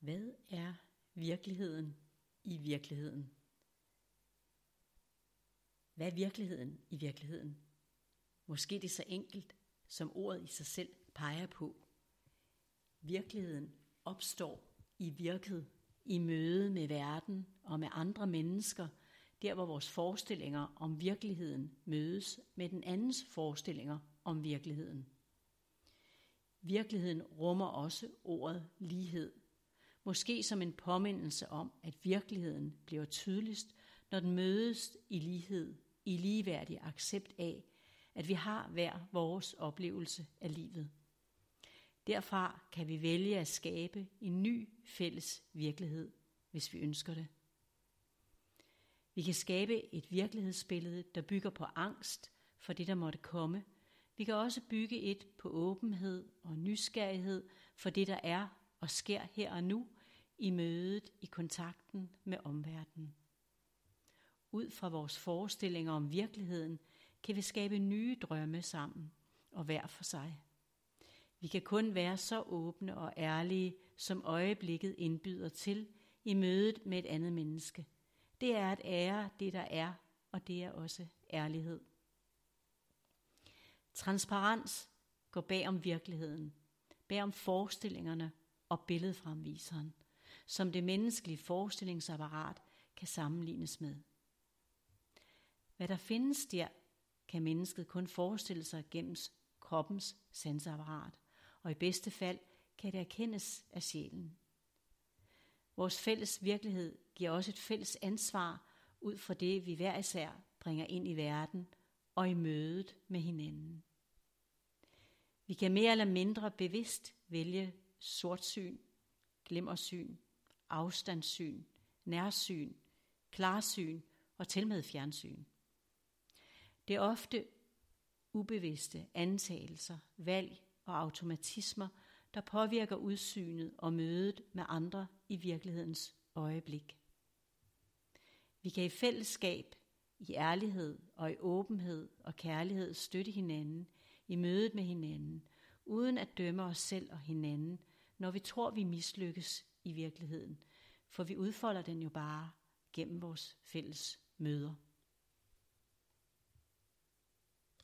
Hvad er virkeligheden i virkeligheden? Hvad er virkeligheden i virkeligheden? Måske det er så enkelt, som ordet i sig selv peger på. Virkeligheden opstår i virket, i møde med verden og med andre mennesker, der hvor vores forestillinger om virkeligheden mødes med den andens forestillinger om virkeligheden. Virkeligheden rummer også ordet lighed, måske som en påmindelse om, at virkeligheden bliver tydeligst, når den mødes i lighed, i ligeværdig accept af, at vi har hver vores oplevelse af livet. Derfra kan vi vælge at skabe en ny fælles virkelighed, hvis vi ønsker det. Vi kan skabe et virkelighedsbillede, der bygger på angst for det, der måtte komme. Vi kan også bygge et på åbenhed og nysgerrighed for det, der er og sker her og nu i mødet, i kontakten med omverdenen. Ud fra vores forestillinger om virkeligheden kan vi skabe nye drømme sammen og hver for sig. Vi kan kun være så åbne og ærlige, som øjeblikket indbyder til i mødet med et andet menneske. Det er at ære det, der er, og det er også ærlighed. Transparens går bag om virkeligheden, bag om forestillingerne og billedfremviseren, som det menneskelige forestillingsapparat kan sammenlignes med. Hvad der findes der, kan mennesket kun forestille sig gennem kroppens sansapparat, og i bedste fald kan det erkendes af sjælen. Vores fælles virkelighed giver også et fælles ansvar ud fra det, vi hver især bringer ind i verden og i mødet med hinanden. Vi kan mere eller mindre bevidst vælge sortsyn, glimmersyn, afstandssyn, nærsyn, klarsyn og til med fjernsyn. Det er ofte ubevidste antagelser, valg og automatismer, der påvirker udsynet og mødet med andre i virkelighedens øjeblik. Vi kan i fællesskab, i ærlighed og i åbenhed og kærlighed støtte hinanden i mødet med hinanden, uden at dømme os selv og hinanden, når vi tror, vi mislykkes i virkeligheden, for vi udfolder den jo bare gennem vores fælles møder.